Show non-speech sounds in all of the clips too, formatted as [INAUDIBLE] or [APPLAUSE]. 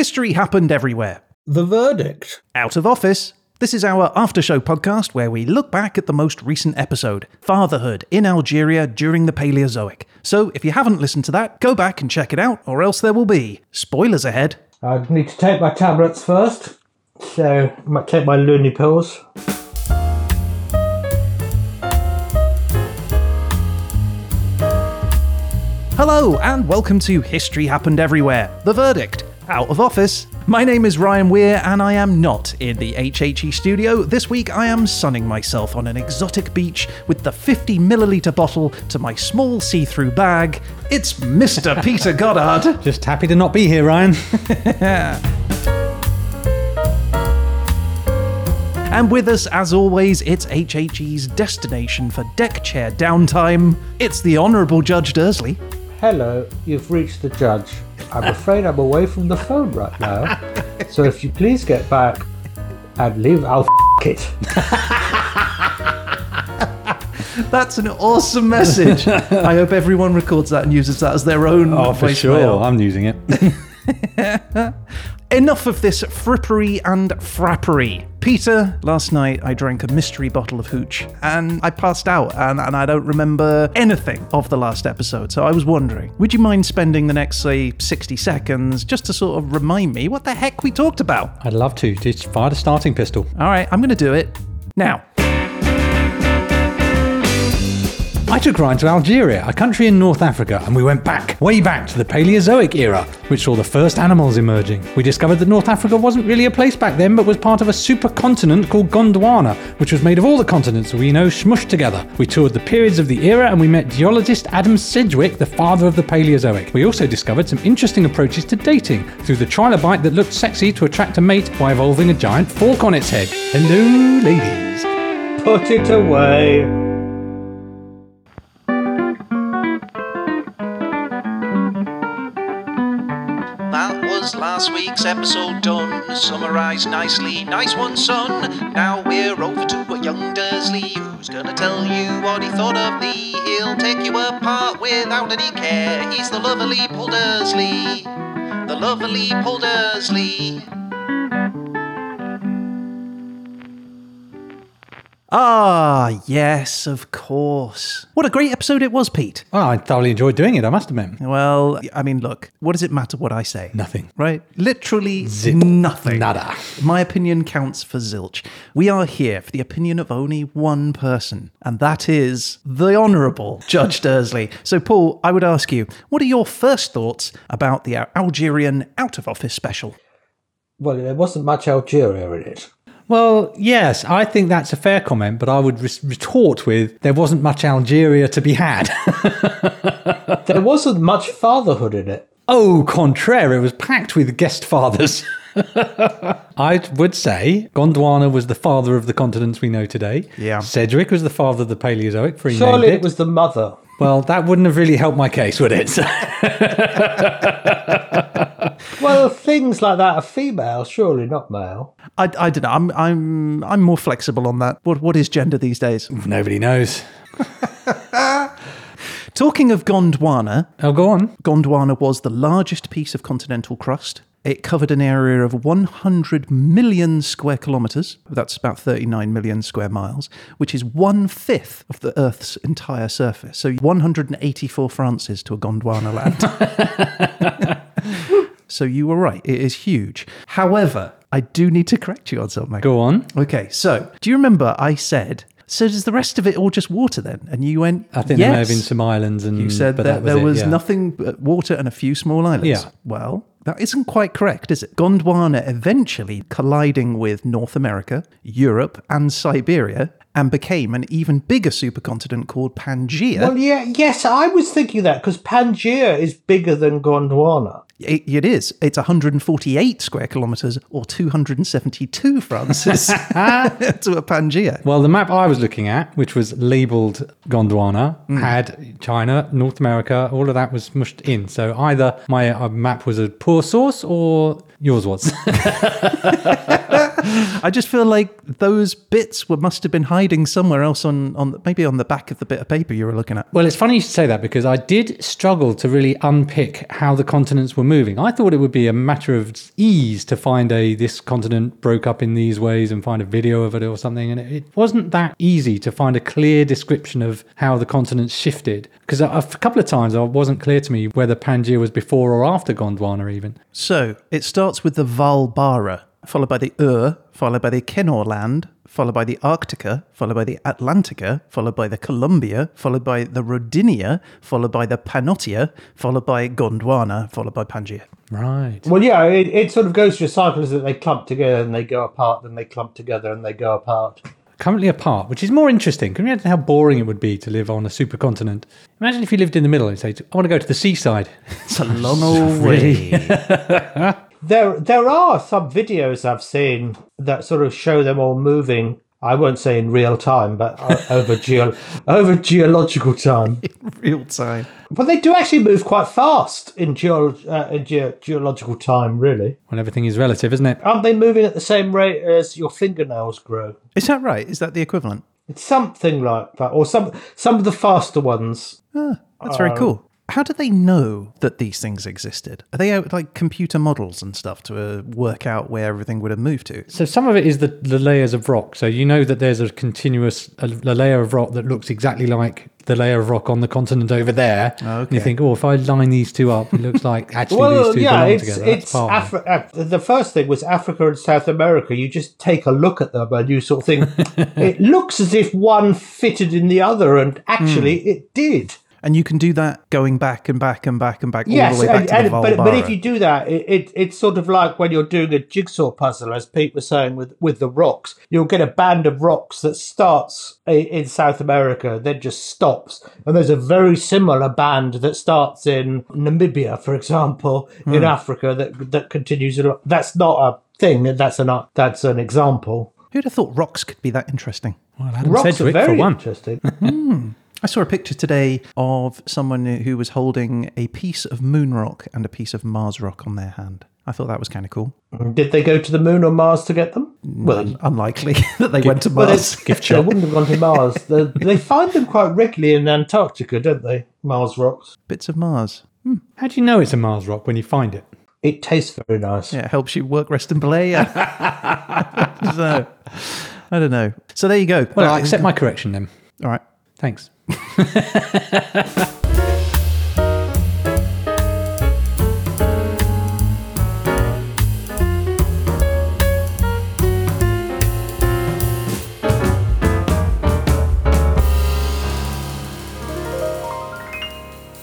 History happened everywhere. The verdict. Out of office. This is our after show podcast where we look back at the most recent episode, Fatherhood in Algeria during the Paleozoic. So if you haven't listened to that, go back and check it out, or else there will be spoilers ahead. I need to take my tablets first. So, I might take my loony pills. Hello, and welcome to History Happened Everywhere, The Verdict, Out of Office. My name is Ryan Weir, and I am not in the HHE studio. This week, I am sunning myself on an exotic beach with the 50 milliliter bottle to my small see through bag. It's Mr. [LAUGHS] Peter Goddard. Just happy to not be here, Ryan. [LAUGHS] And with us, as always, it's HHE's destination for deck chair downtime. It's the Honourable Judge Dursley. Hello, you've reached the judge. I'm afraid I'm away from the phone right now. [LAUGHS] So if you please get back and leave, I'll f- it. [LAUGHS] That's an awesome message. I hope everyone records that and uses that as their own. Oh, for voicemail. sure. I'm using it. [LAUGHS] Enough of this frippery and frappery. Peter, last night I drank a mystery bottle of hooch and I passed out and, and I don't remember anything of the last episode. So I was wondering, would you mind spending the next, say, 60 seconds just to sort of remind me what the heck we talked about? I'd love to. Just fire the starting pistol. All right, I'm going to do it now. I took Ryan to Algeria, a country in North Africa, and we went back, way back to the Paleozoic era, which saw the first animals emerging. We discovered that North Africa wasn't really a place back then, but was part of a supercontinent called Gondwana, which was made of all the continents we know smushed together. We toured the periods of the era and we met geologist Adam Sedgwick, the father of the Paleozoic. We also discovered some interesting approaches to dating through the trilobite that looked sexy to attract a mate by evolving a giant fork on its head. Hello, ladies. Put it away. Last week's episode done, summarised nicely. Nice one, son. Now we're over to a young Dursley who's gonna tell you what he thought of thee. He'll take you apart without any care. He's the lovely Paul Dursley. The lovely Paul Dursley. Ah, yes, of course. What a great episode it was, Pete. Oh, I thoroughly enjoyed doing it, I must admit. Well, I mean, look, what does it matter what I say? Nothing. Right? Literally Zip. nothing. Nada. My opinion counts for zilch. We are here for the opinion of only one person, and that is the Honourable Judge Dursley. So, Paul, I would ask you, what are your first thoughts about the Algerian out of office special? Well, there wasn't much Algeria in it. Well, yes, I think that's a fair comment, but I would res- retort with there wasn't much Algeria to be had. [LAUGHS] There wasn't much fatherhood in it. Oh, contraire, it was packed with guest fathers. [LAUGHS] I would say Gondwana was the father of the continents we know today. Yeah. Sedgwick was the father of the Paleozoic, Surely it was the mother. Well, that wouldn't have really helped my case, would it? [LAUGHS] Well, things like that are female, surely not male. I, I don't know. I'm I'm I'm more flexible on that. What what is gender these days? Nobody knows. [LAUGHS] Talking of Gondwana, Oh, go on. Gondwana was the largest piece of continental crust. It covered an area of 100 million square kilometres, that's about 39 million square miles, which is one fifth of the Earth's entire surface. So 184 Frances to a Gondwana land. [LAUGHS] [LAUGHS] so you were right, it is huge. However, I do need to correct you on something. Go on. Okay, so do you remember I said, so does the rest of it all just water then? And you went, I think yes. there may have been some islands, and You said but that, that was there it, was yeah. nothing but water and a few small islands. Yeah. Well, that isn't quite correct, is it? Gondwana eventually colliding with North America, Europe, and Siberia, and became an even bigger supercontinent called Pangaea. Well, yeah, yes, I was thinking that because Pangaea is bigger than Gondwana. It, it is. It's 148 square kilometers or 272 Francis [LAUGHS] [LAUGHS] to a Pangaea. Well, the map I was looking at, which was labeled Gondwana, had China, North America, all of that was mushed in. So either my uh, map was a poor source or Yours was. [LAUGHS] [LAUGHS] I just feel like those bits were must have been hiding somewhere else on, on maybe on the back of the bit of paper you were looking at. Well, it's funny you should say that because I did struggle to really unpick how the continents were moving. I thought it would be a matter of ease to find a this continent broke up in these ways and find a video of it or something, and it, it wasn't that easy to find a clear description of how the continents shifted. Because a, a couple of times it wasn't clear to me whether Pangaea was before or after Gondwana, even. So it starts with the Vaalbara, followed by the Ur, followed by the Kenorland, followed by the Arctica, followed by the Atlantica, followed by the Columbia, followed by the Rodinia, followed by the Pannotia, followed by Gondwana, followed by Pangaea. Right. Well, yeah, it, it sort of goes through cycles that they clump together and they go apart, then they clump together and they go apart. Currently apart, which is more interesting. Can you imagine how boring it would be to live on a supercontinent? Imagine if you lived in the middle and say, I want to go to the seaside. [LAUGHS] It's a long old way. There, there are some videos I've seen that sort of show them all moving. I won't say in real time, but uh, over geo- [LAUGHS] over geological time. Real time. But they do actually move quite fast in, geo- uh, in ge- geological time, really. Well, everything is relative, isn't it? Aren't they moving at the same rate as your fingernails grow? Is that right? Is that the equivalent? It's something like that, or some some of the faster ones. Ah, that's very um, cool. How do they know that these things existed? Are they out like computer models and stuff to uh, work out where everything would have moved to? So some of it is the, the layers of rock. So you know that there's a continuous a, a layer of rock that looks exactly like the layer of rock on the continent over there. And Okay. you think, oh, if I line these two up, it looks like [LAUGHS] actually Well, these two yeah, belong it's together. That's it's part of it. Afri- uh, the first thing was Africa and South America. You just take a look at them and you sort of think [LAUGHS] it looks as if one fitted in the other, and actually it did. And you can do that going back and back and back and back all the way back and, to the and- but, but if you do that, it, it it's sort of like when you're doing a jigsaw puzzle, as Pete was saying with with the rocks. You'll get a band of rocks that starts i- in South America, then just stops, and there's a very similar band that starts in Namibia, for example, in hmm. Africa that that continues. along. That's not a thing. That's an that's an example. Who'd have thought rocks could be that interesting? Well, Adam Rocks are Sedgwick for very one. interesting. Hmm. I saw a picture today of someone who was holding a piece of moon rock and a piece of Mars rock on their hand. I thought that was kind of cool. Did they go to the moon or Mars to get them? Well, Unlikely [LAUGHS] that they went to Well, Mars. they, [LAUGHS] they wouldn't have gone to Mars. they, they find them quite regularly in Antarctica, don't they? Mars rocks. Bits of Mars. Hmm. How do you know it's a Mars rock when you find it? It tastes very nice. Yeah, it helps you work, rest, and play. [LAUGHS] So, I don't know. So there you go. Well, I accept my correction then. All right. Thanks. [LAUGHS]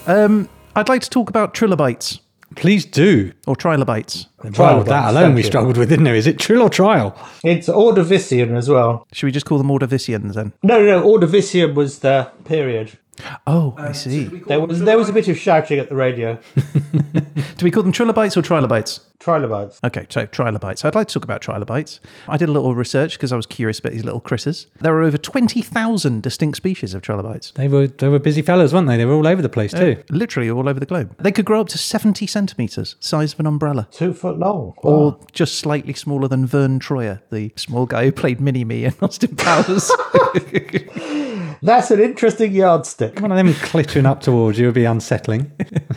Um, I'd like to talk about trilobites Please do. or trilobites. Well, Trilobites, that alone we you. struggled with, didn't we? Is it trill or trial? It's Ordovician as well. Should we just call them Ordovicians then? No, no, no. Ordovician was the period. Oh, I um, see. There was there was a bit of shouting at the radio. [LAUGHS] Do we call them trilobites or trilobites? Trilobites. Okay, so trilobites. I'd like to talk about trilobites. I did a little research because I was curious about these little critters. There are over 20,000 distinct species of trilobites. They were they were busy fellas, weren't they? They were all over the place too. Literally all over the globe. They could grow up to 70 centimetres, size of an umbrella. Two foot long. Or just slightly smaller than Vern Troyer, the small guy who played Mini Me in [LAUGHS] Austin Powers. [LAUGHS] That's an interesting yardstick. One of them clittering up towards you would be unsettling.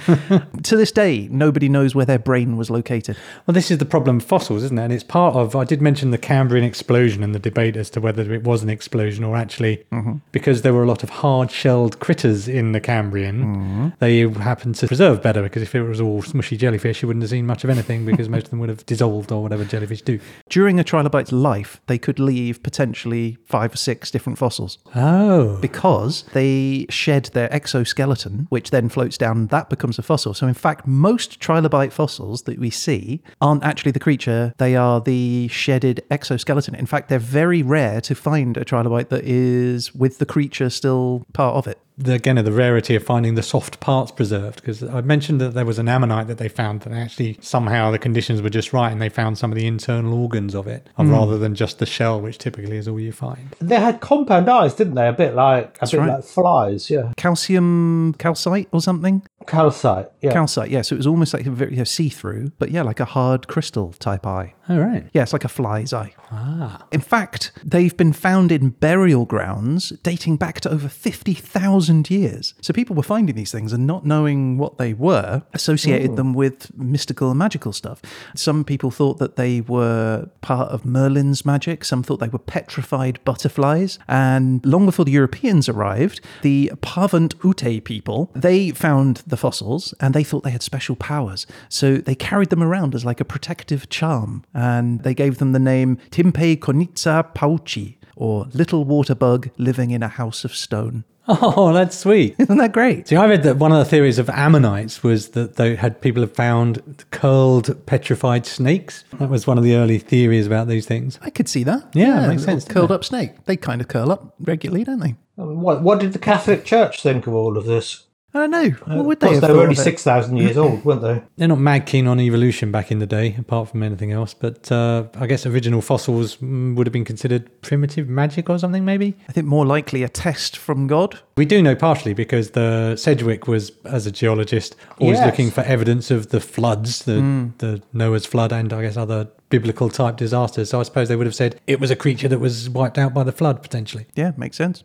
[LAUGHS] to this day, nobody knows where their brain was located. Well, this is the problem with fossils, isn't it? And it's part of, I did mention the Cambrian explosion and the debate as to whether it was an explosion or actually, mm-hmm. because there were a lot of hard shelled critters in the Cambrian, mm-hmm. they happened to preserve better because if it was all smushy jellyfish, you wouldn't have seen much of anything because most of them would have dissolved or whatever jellyfish do. During a trilobite's life, they could leave potentially five or six different fossils. Oh. [SIGHS] because they shed their exoskeleton, which then floats down, and that becomes a fossil. So, in fact, most trilobite fossils that we see aren't actually the creature, they are the shedded exoskeleton. In fact, they're very rare to find a trilobite that is with the creature still part of it. The, again the rarity of finding the soft parts preserved because I mentioned that there was an ammonite that they found that actually somehow the conditions were just right and they found some of the internal organs of it hmm. rather than just the shell which typically is all you find. They had compound eyes, didn't they? A bit like a bit right. like flies. Yeah. Calcium calcite or something? calcite. Yeah. Calcite, yeah. So it was almost like a very you know, see-through, but yeah, like a hard crystal type eye. All right. Yeah, it's like a fly's eye. Ah. In fact, they've been found in burial grounds dating back to over 50,000 years. So people were finding these things and not knowing what they were, associated them with mystical and magical stuff. Some people thought that they were part of Merlin's magic, some thought they were petrified butterflies. And long before the Europeans arrived, the Pavant Ute people, they found the fossils and they thought they had special powers. So they carried them around as like a protective charm and they gave them the name Timpe Konitsa Pauchi, or little water bug living in a house of stone. Oh, that's sweet. Isn't that great? See, I read that one of the theories of ammonites was that they had people have found curled petrified snakes. That was one of the early theories about these things. I could see that. Yeah, it makes sense, Curled it? up snake. They kind of curl up regularly, don't they? What, what did the Catholic Church think of all of this? I don't know. What would they course, have they were only 6,000 years old, weren't they? [LAUGHS] They're not mad keen on evolution back in the day, apart from anything else. But uh, I guess original fossils mm, would have been considered primitive magic or something, maybe. I think more likely a test from God. We do know partially because the Sedgwick was, as a geologist, always Yes. looking for evidence of the floods, the, the Noah's flood, and I guess other biblical type disasters. So I suppose they would have said it was a creature that was wiped out by the flood, potentially. Yeah, makes sense.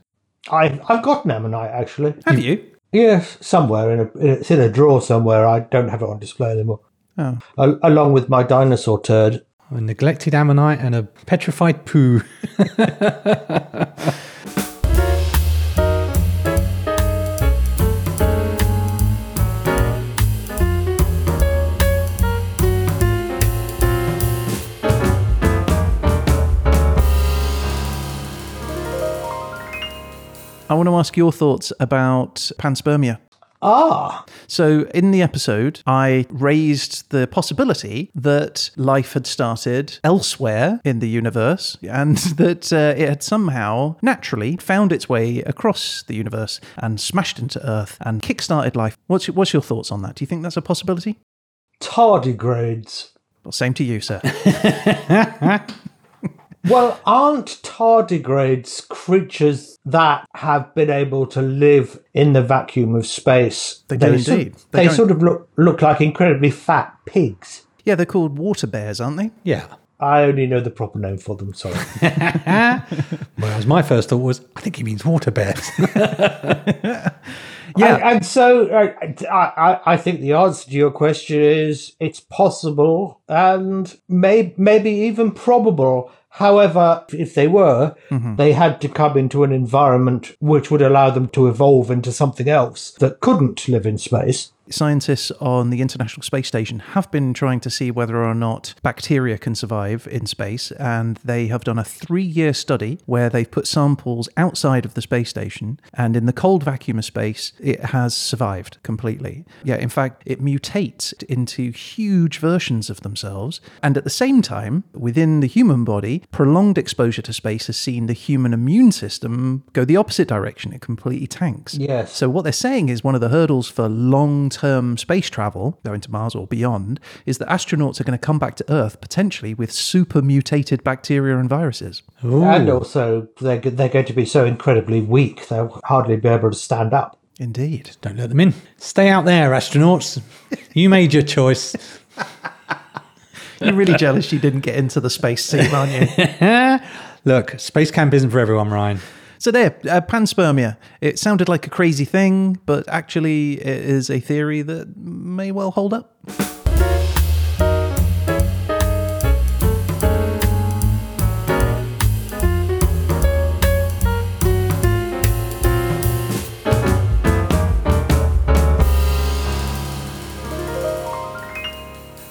I, I've got an ammonite, actually. Have you? Yes, somewhere. In a, it's in a drawer somewhere. I don't have it on display anymore. Oh. Al- along with my dinosaur turd. A neglected ammonite and a petrified poo. [LAUGHS] I want to ask your thoughts about panspermia. Ah, So, in the episode, I raised the possibility that life had started elsewhere in the universe and [LAUGHS] that uh, it had somehow naturally found its way across the universe and smashed into Earth and kickstarted life. What's your, what's your thoughts on that? Do you think that's a possibility? tardigrades. Well, same to you, sir. [LAUGHS] Well, aren't tardigrades creatures that have been able to live in the vacuum of space? They do sort- indeed. They They, sort of look look like incredibly fat pigs. yeah, they're called water bears, aren't they? yeah. I only know the proper name for them. Sorry. [LAUGHS] Whereas my first thought was, I think he means water bears. [LAUGHS] Yeah. And, and so uh, I, I, I think the answer to your question is it's possible and may, maybe even probable. However, if they were, mm-hmm. they had to come into an environment which would allow them to evolve into something else that couldn't live in space. Scientists on the International Space Station have been trying to see whether or not bacteria can survive in space, and they have done a three year study where they've put samples outside of the space station, and in the cold vacuum of space, it has survived completely. Yeah, in fact, it mutates into huge versions of themselves, and at the same time, within the human body, prolonged exposure to space has seen the human immune system go the opposite direction. It completely tanks. Yes. So what they're saying is one of the hurdles for long-term space travel, going to Mars or beyond, is that astronauts are going to come back to Earth potentially with super mutated bacteria and viruses. And also, they're, they're going to be so incredibly weak, they'll hardly be able to stand up. Indeed. Don't let them in. Stay out there, astronauts. [LAUGHS] You made your choice. You're really jealous you didn't get into the space scene, aren't you? [LAUGHS] Look, space camp isn't for everyone, Ryan. So there, uh, panspermia. It sounded like a crazy thing, but actually it is a theory that may well hold up.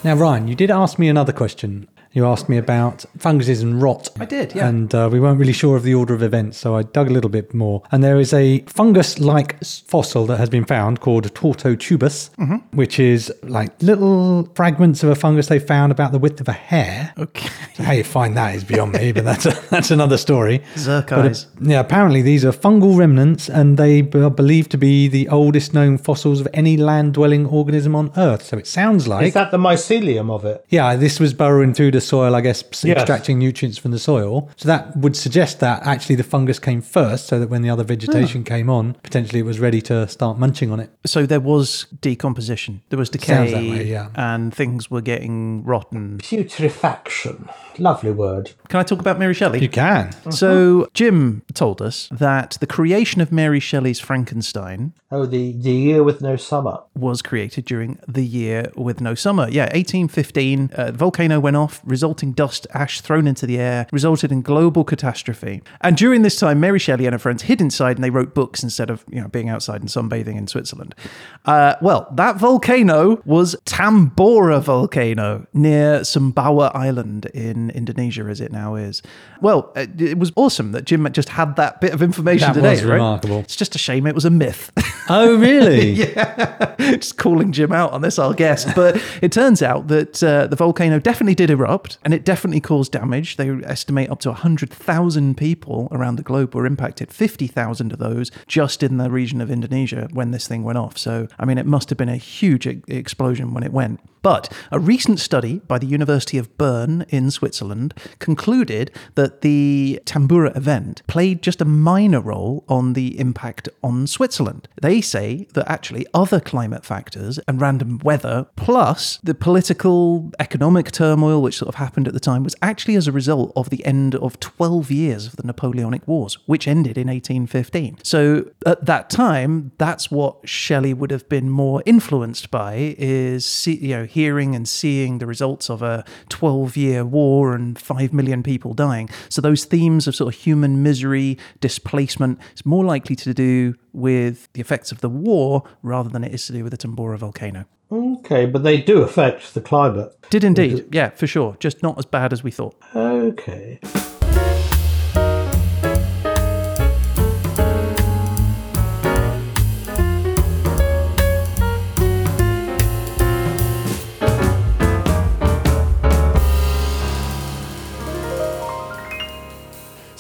Now, Ryan, you did ask me another question. You asked me about funguses and rot. I did, yeah. And uh, we weren't really sure of the order of events, so I dug a little bit more. And there is a fungus like fossil that has been found called Tortotubus, Mm-hmm. which is like little fragments of a fungus they found about the width of a hair. Okay. How you find that is beyond me, but that's a, [LAUGHS] that's another story. Zerk But, uh, yeah, apparently these are fungal remnants, and they are believed to be the oldest known fossils of any land-dwelling organism on Earth. So it sounds like Is that the mycelium of it? yeah, this was burrowing through the soil, I guess, Yes. extracting nutrients from the soil. So that would suggest that actually the fungus came first, so that when the other vegetation ah. came on, potentially it was ready to start munching on it. So there was decomposition, there was decay, that way, yeah. and things were getting rotten. Putrefaction. Lovely word. Can I talk about Mary Shelley? You can. So Jim told us that the creation of Mary Shelley's Frankenstein Oh, the, the year with no summer. was created during the year with no summer. Yeah, 1815, uh, volcano went off, resulting dust ash thrown into the air, resulted in global catastrophe. And during this time, Mary Shelley and her friends hid inside and they wrote books instead of you know being outside and sunbathing in Switzerland. Uh, well, that volcano was Tambora volcano near Sumbawa Island in Indonesia, as it now is. Well, it, it was awesome that Jim just had that bit of information That today. was right? remarkable. It's just a shame it was a myth. Oh, [LAUGHS] really? Yeah. [LAUGHS] just calling Jim out on this, our guess. But it turns out that uh, the volcano definitely did erupt and it definitely caused damage. They estimate up to 100,000 people around the globe were impacted, 50,000 of those just in the region of Indonesia when this thing went off. So, I mean, it must have been a huge e- explosion when it went. But a recent study by the University of Bern in Switzerland concluded that the Tambora event played just a minor role on the impact on Switzerland. They say that actually other climate factors and random weather, plus the political, economic turmoil which sort of happened at the time, was actually as a result of the end of 12 years of the Napoleonic Wars, which ended in 1815. So at that time, that's what Shelley would have been more influenced by is you know hearing and seeing the results of a 12 year war and 5 million people dying. So those themes of sort of human misery, displacement, is more likely to do with the effects of the war rather than it is to do with the Tambora volcano. Okay, but they do affect the climate. Did indeed. Yeah, for sure. Just not as bad as we thought. Okay.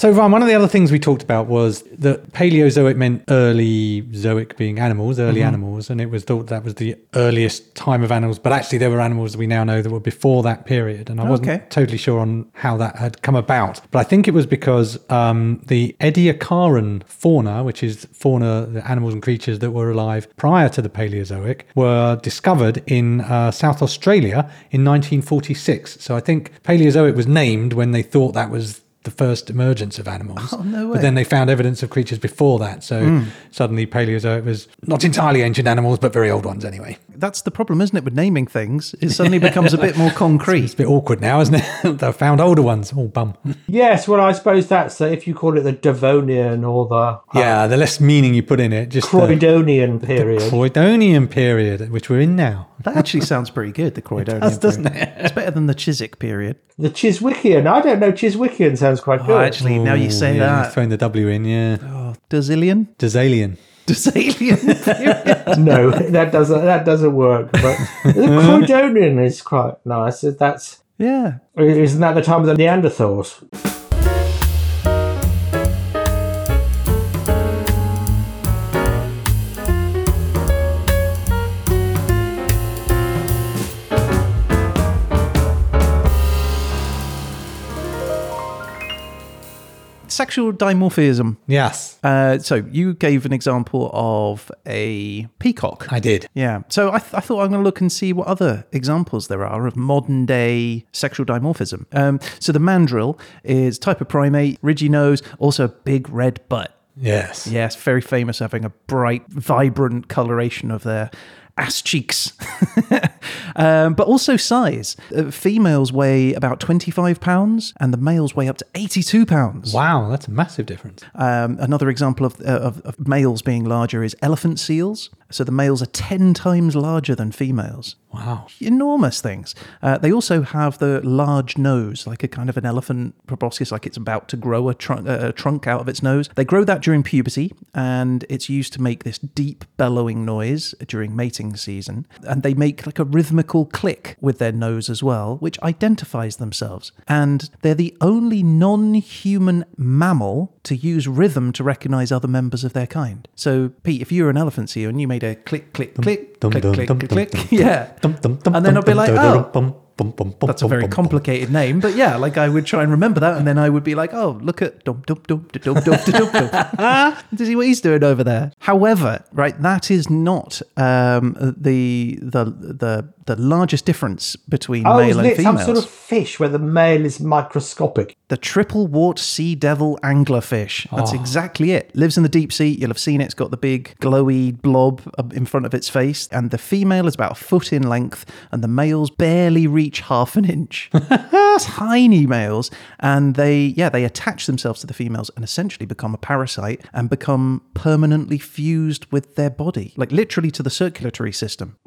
So, Ron, one of the other things we talked about was that Paleozoic meant early zoic being animals, early Mm-hmm. animals, and it was thought that was the earliest time of animals. But actually, there were animals that we now know that were before that period, and I wasn't Okay. totally sure on how that had come about. But I think it was because um, the Ediacaran fauna, which is fauna, the animals and creatures that were alive prior to the Paleozoic, were discovered in uh, South Australia in 1946. So I think Paleozoic was named when they thought that was the first emergence of animals. Oh, no way. But then they found evidence of creatures before that. So suddenly Paleozoic was not entirely ancient animals, but very old ones anyway. That's the problem, isn't it, with naming things? It suddenly becomes a bit more concrete. [LAUGHS] It's a bit awkward now, isn't it? [LAUGHS] They've found older ones. Oh, bum. Yes, well, I suppose that's uh, if you call it the Devonian or the Yeah, the less meaning you put in it, just the Croydonian period. Croydonian period, which we're in now. That actually sounds pretty good, the [LAUGHS] Croydonian does, doesn't period. It's better than the Chiswick period. The Chiswickian. I don't know. Chiswickian sounds quite oh, good. Oh, actually, now you say Ooh, yeah, that. Throwing the W in, yeah. Oh, Dazillion? Dazalian. Dazalien [LAUGHS] no, that doesn't that doesn't work. But [LAUGHS] the Croydonian is quite nice. That's yeah. isn't that the time of the Neanderthals? Sexual dimorphism. Yes, Uh, so you gave an example of a peacock. I did. Yeah. So I, th- I thought I'm going to look and see what other examples there are of modern day sexual dimorphism. Um, so the mandrill is type of primate, ridgy nose, also a big red butt. Yes. Yes, very famous having a bright, vibrant coloration of their ass cheeks. [LAUGHS] um, but also size. Uh, females weigh about 25 pounds and the males weigh up to 82 pounds. Wow, that's a massive difference. Um, another example of, uh, of, of males being larger is elephant seals. So the males are 10 times larger than females. Wow. Enormous things. Uh, they also have the large nose, like a kind of an elephant proboscis, like it's about to grow a, trunk a trunk out of its nose. They grow that during puberty, and it's used to make this deep bellowing noise during mating season. And they make like a rhythmical click with their nose as well, which identifies themselves. And they're the only non human mammal to use rhythm to recognize other members of their kind. So, Pete, if you were an elephant seal and you made a click, click, click, click, click, click, [LAUGHS] click, yeah. And then I'll be like, oh, bum, bum, bum, That's a very bum, complicated name, but yeah, like I would try and remember that, and then I would be like, "Oh, look at dum dum dum dum dum dum dum dum." [LAUGHS] [LAUGHS] to see what he's doing over there. However, right, that is not um, the the the the largest difference between Oh, male and it some sort of fish where the male is microscopic? The triple wart sea devil anglerfish. That's Oh. exactly it. Lives in the deep sea. You'll have seen it. It's got the big glowy blob in front of its face. And the female is about a foot in length, and the males barely reach half an inch. [LAUGHS] Tiny males. And they, yeah, they attach themselves to the females and essentially become a parasite and become permanently fused with their body, like literally to the circulatory system. [LAUGHS]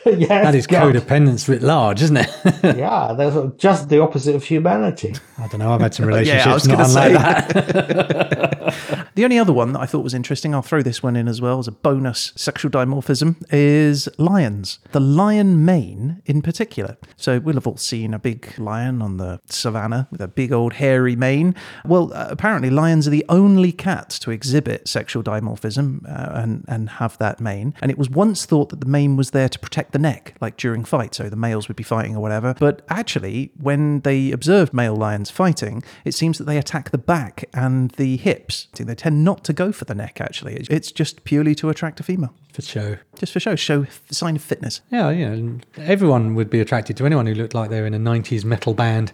[LAUGHS] yes, That is yeah. codependence writ large, isn't it? Yeah, they're sort of just the opposite of humanity. I don't know. I've had some Yeah, I relationships was not gonna unlike say. that. The only other one that I thought was interesting, I'll throw this one in as well as a bonus sexual dimorphism, is lions. The lion mane in particular. So we'll have all seen a big lion on the savannah with a big old hairy mane. Well, uh, apparently lions are the only cats to exhibit sexual dimorphism uh, and, and have that mane. And it was once thought that the mane was there to protect the neck, like during fights, so the males would be fighting or whatever. But actually, when they observed male lions fighting, it seems that they attack the back and the hips. They tend not to go for the neck, actually. It's- just purely to attract a female. For show. Just for show, show sign of fitness. Yeah, know, everyone would be attracted to anyone who looked like they're in a 90s metal band.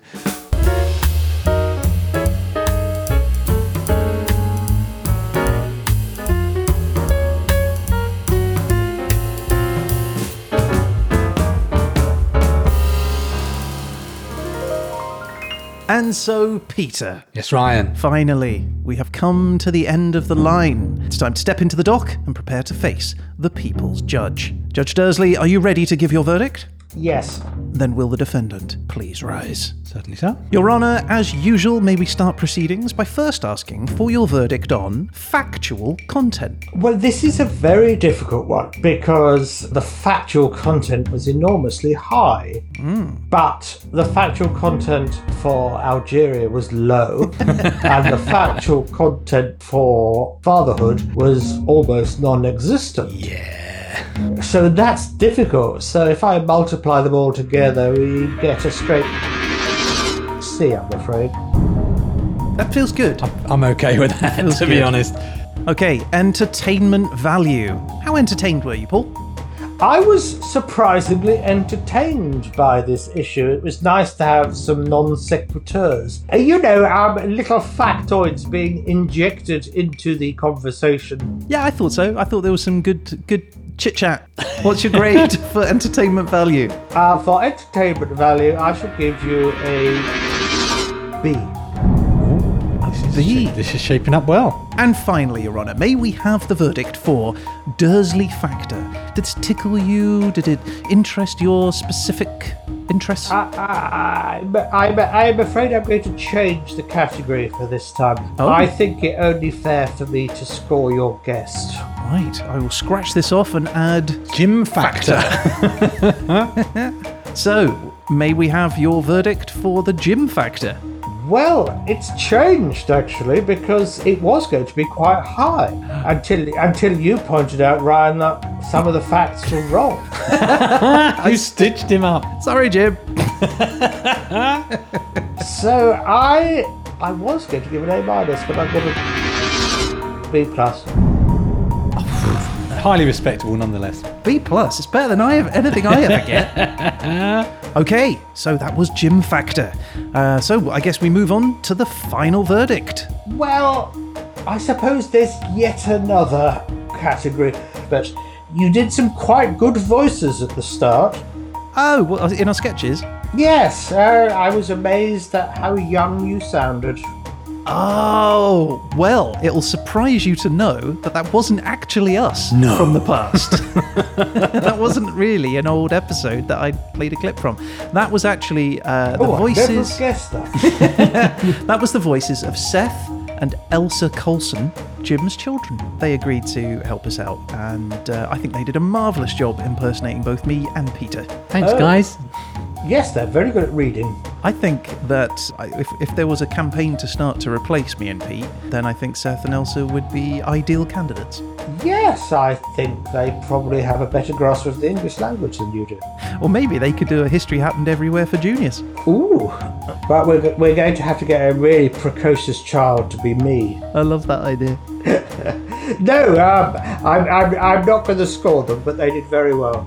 And so, Peter, Yes, Ryan. finally, we have come to the end of the line. It's time to step into the dock and prepare to face the people's judge. Judge Dursley, are you ready to give your verdict? Yes. Then will the defendant please rise? Certainly so. Your Honour, as usual, may we start proceedings by first asking for your verdict on factual content. Well, this is a very difficult one because the factual content was enormously high, hmm. but the factual content for Algeria was low, [LAUGHS] and the factual content for fatherhood was almost non existent. Yeah. So that's difficult. So if I multiply them all together, we get a straight C, I'm afraid. That feels good. I'm okay with that, Feels to be honest. Okay, entertainment value. How entertained were you, Paul? I was surprisingly entertained by this issue. It was nice to have some non sequiturs. Uh, You know, um, little factoids being injected into the conversation. Yeah, I thought so. I thought there was some good good chit chat. What's your grade [LAUGHS] for entertainment value? Uh, for entertainment value, I should give you a B. B. This is shaping up well. And finally, Your Honour, may we have the verdict for Dursley Factor? Did this tickle you? Did it interest your specific interests? I, I, I'm, I'm afraid I'm going to change the category for this time. Oh. I think it only fair for me to score your guest. right, I will scratch this off and add. Jim Factor. [LAUGHS] So, may we have your verdict for the Jim Factor? Well, it's changed actually because it was going to be quite high until until you pointed out, Ryan, that some of the facts were wrong. [LAUGHS] you stitched him up. Sorry, Jim. [LAUGHS] So I I was going to give it A minus, but I'm going to B plus. Highly respectable nonetheless. B plus. It's better than I have anything I ever get. [LAUGHS] okay, so that was Jim Factor. Uh, so I guess we move on to the final verdict. Well, I suppose there's yet another category, but you did some quite good voices at the start. Oh, well, in our sketches. Yes, uh, I was amazed at how young you sounded. Oh, well, it'll surprise you to know that that wasn't actually us from the past. [LAUGHS] that wasn't really an old episode that I played a clip from. That was actually uh, the oh, I never voices. guessed that. [LAUGHS] That was the voices of Seth and Elsa Colson, Jim's children. They agreed to help us out, and uh, I think they did a marvellous job impersonating both me and Peter. Thanks, Oh. guys. Yes, they're very good at reading. I think that if, if there was a campaign to start to replace me and Pete, then I think Seth and Elsa would be ideal candidates. Yes, I think they probably have a better grasp of the English language than you do. Or maybe they could do a History Happened Everywhere for juniors. Ooh. But we're, we're going to have to get a really precocious child to be me. I love that idea. [LAUGHS] No, um, I'm, I'm, I'm not going to score them, but they did very well.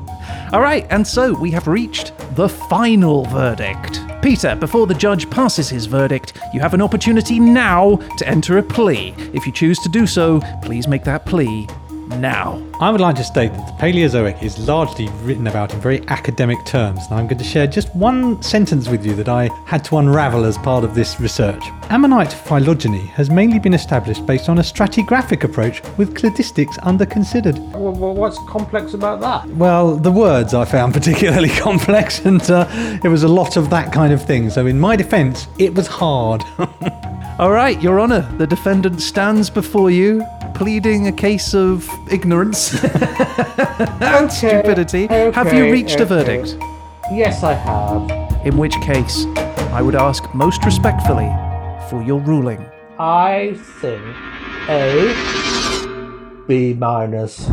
All right, and so we have reached the final verdict. Peter, before the judge passes his verdict, you have an opportunity now to enter a plea. If you choose to do so, please make that plea now. I would like to state that the Paleozoic is largely written about in very academic terms, and I'm going to share just one sentence with you that I had to unravel as part of this research. Ammonite phylogeny has mainly been established based on a stratigraphic approach with cladistics under considered. Well, well, what's complex about that? Well, the words I found [LAUGHS] particularly complex, and uh, it was a lot of that kind of thing. So, in my defence, it was hard. [LAUGHS] All right, Your Honour, the defendant stands before you, pleading a case of ignorance [LAUGHS] and stupidity. have you okay, reached a verdict? Yes, I have. In which case, I would ask most respectfully for your ruling. I think A, B minus.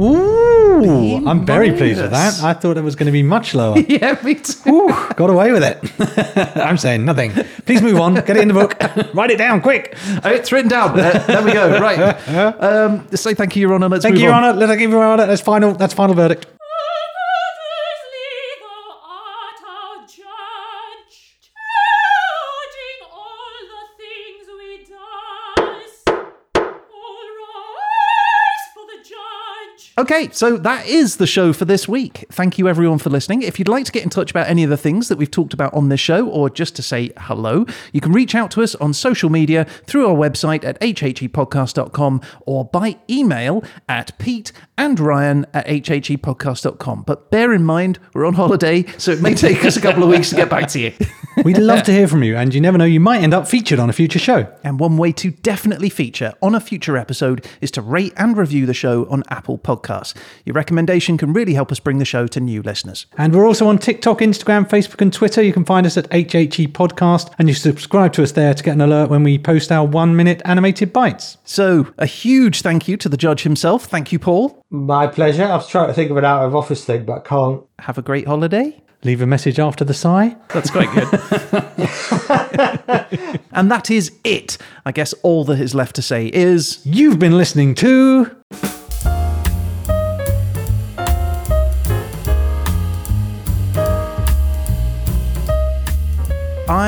Ooh, I'm very pleased with that. I thought it was going to be much lower. [LAUGHS] Yeah, me too. Ooh, got away with it. [LAUGHS] I'm saying nothing. Please move on. Get it in the book. [LAUGHS] Write it down quick. Oh, it's written down. Uh, there we go. Right. Um, say thank you, Your Honour. Let's Thank move you, Your. Honour. Let us give you Your Honour. That's final. That's final verdict. Okay, so that is the show for this week. Thank you everyone for listening. If you'd like to get in touch about any of the things that we've talked about on this show or just to say hello, you can reach out to us on social media through our website at hhepodcast.com or by email at pete and ryan at hhepodcast.com. But bear in mind, we're on holiday, so it may take us a couple of weeks to get back to you. [LAUGHS] We'd love to hear from you, and you never know, you might end up featured on a future show. And one way to definitely feature on a future episode is to rate and review the show on Apple Podcasts. Your recommendation can really help us bring the show to new listeners. And we're also on TikTok, Instagram, Facebook, and Twitter. You can find us at HHE Podcast, and you subscribe to us there to get an alert when we post our one minute animated bites. So, a huge thank you to the judge himself. Thank you, Paul. My pleasure. I was trying to think of an out of office thing, but can't. Have a great holiday. Leave a message after the sigh. That's quite good. [LAUGHS] and that is it. I guess all that is left to say is You've been listening to.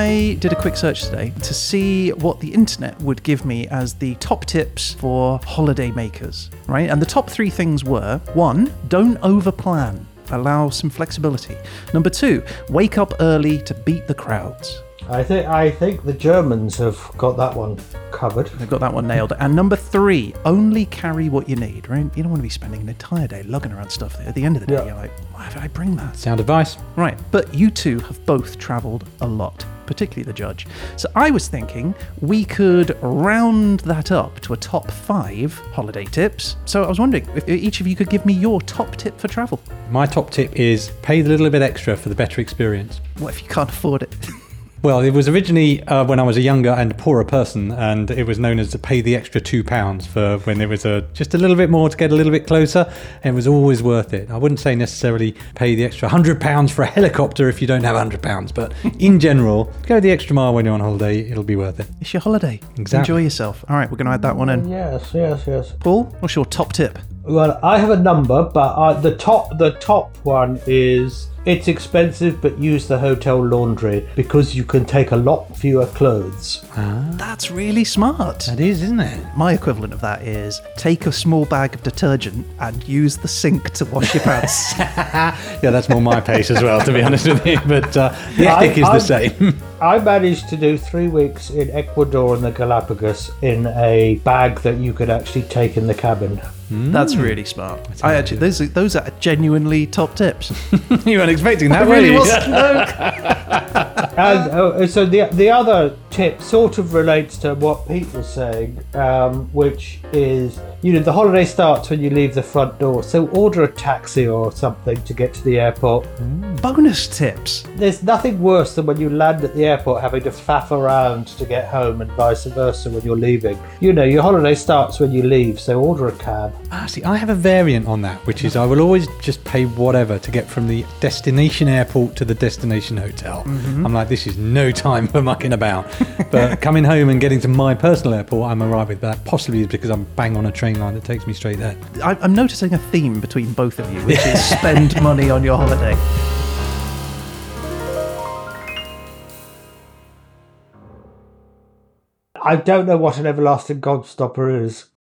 I did a quick search today to see what the internet would give me as the top tips for holiday makers, right? And the top three things were one, don't overplan, allow some flexibility. Number two, wake up early to beat the crowds. I think I think the Germans have got that one covered. They've got that one nailed. And number three, only carry what you need, right? You don't want to be spending an entire day lugging around stuff. At the end of the day, Yeah. you're like, why did I bring that? Sound advice. Right, but you two have both travelled a lot, particularly the judge. So I was thinking we could round that up to a top five holiday tips. So I was wondering if each of you could give me your top tip for travel. My top tip is pay a little bit extra for the better experience. What if you can't afford it? [LAUGHS] Well, it was originally uh, when I was a younger and poorer person, and it was known as to pay the extra two pounds for when it was a, just a little bit more to get a little bit closer. And it was always worth it. I wouldn't say necessarily pay the extra hundred pounds for a helicopter if you don't have hundred pounds, but in general, go the extra mile when you're on holiday. It'll be worth it. it's your holiday. Exactly. Enjoy yourself. All right, we're going to add that one in. Yes, yes, yes. Paul, what's your top tip? Well, I have a number, but uh, the top the top one is it's expensive, but use the hotel laundry because you can take a lot fewer clothes. That's really smart. That is, isn't it? My equivalent of that is take a small bag of detergent and use the sink to wash your pants. [LAUGHS] Yeah, that's more my pace as well, to be honest with you. But uh, the I- ethic is the I'm- same. I managed to do three weeks in Ecuador and the Galapagos in a bag that you could actually take in the cabin. That's really smart. I actually those are, those are genuinely top tips. [LAUGHS] you weren't expecting that, [LAUGHS] I were really you? [LAUGHS] And uh, so the the other tip tip sort of relates to what Pete was saying, um, which is you know the holiday starts when you leave the front door, so order a taxi or something to get to the airport. Bonus tips. There's nothing worse than when you land at the airport having to faff around to get home and vice versa when you're leaving. You know your holiday starts when you leave, so order a cab. Ah, see, I have a variant on that, which is I will always just pay whatever to get from the destination airport to the destination hotel. I'm like, this is no time for mucking about. but [LAUGHS] coming home and getting to my personal airport, I'm with that. Possibly is because I'm bang on a train line that takes me straight there. I, I'm noticing a theme between both of you, which is spend [LAUGHS] money on your holiday. I don't know what an everlasting gobstopper is.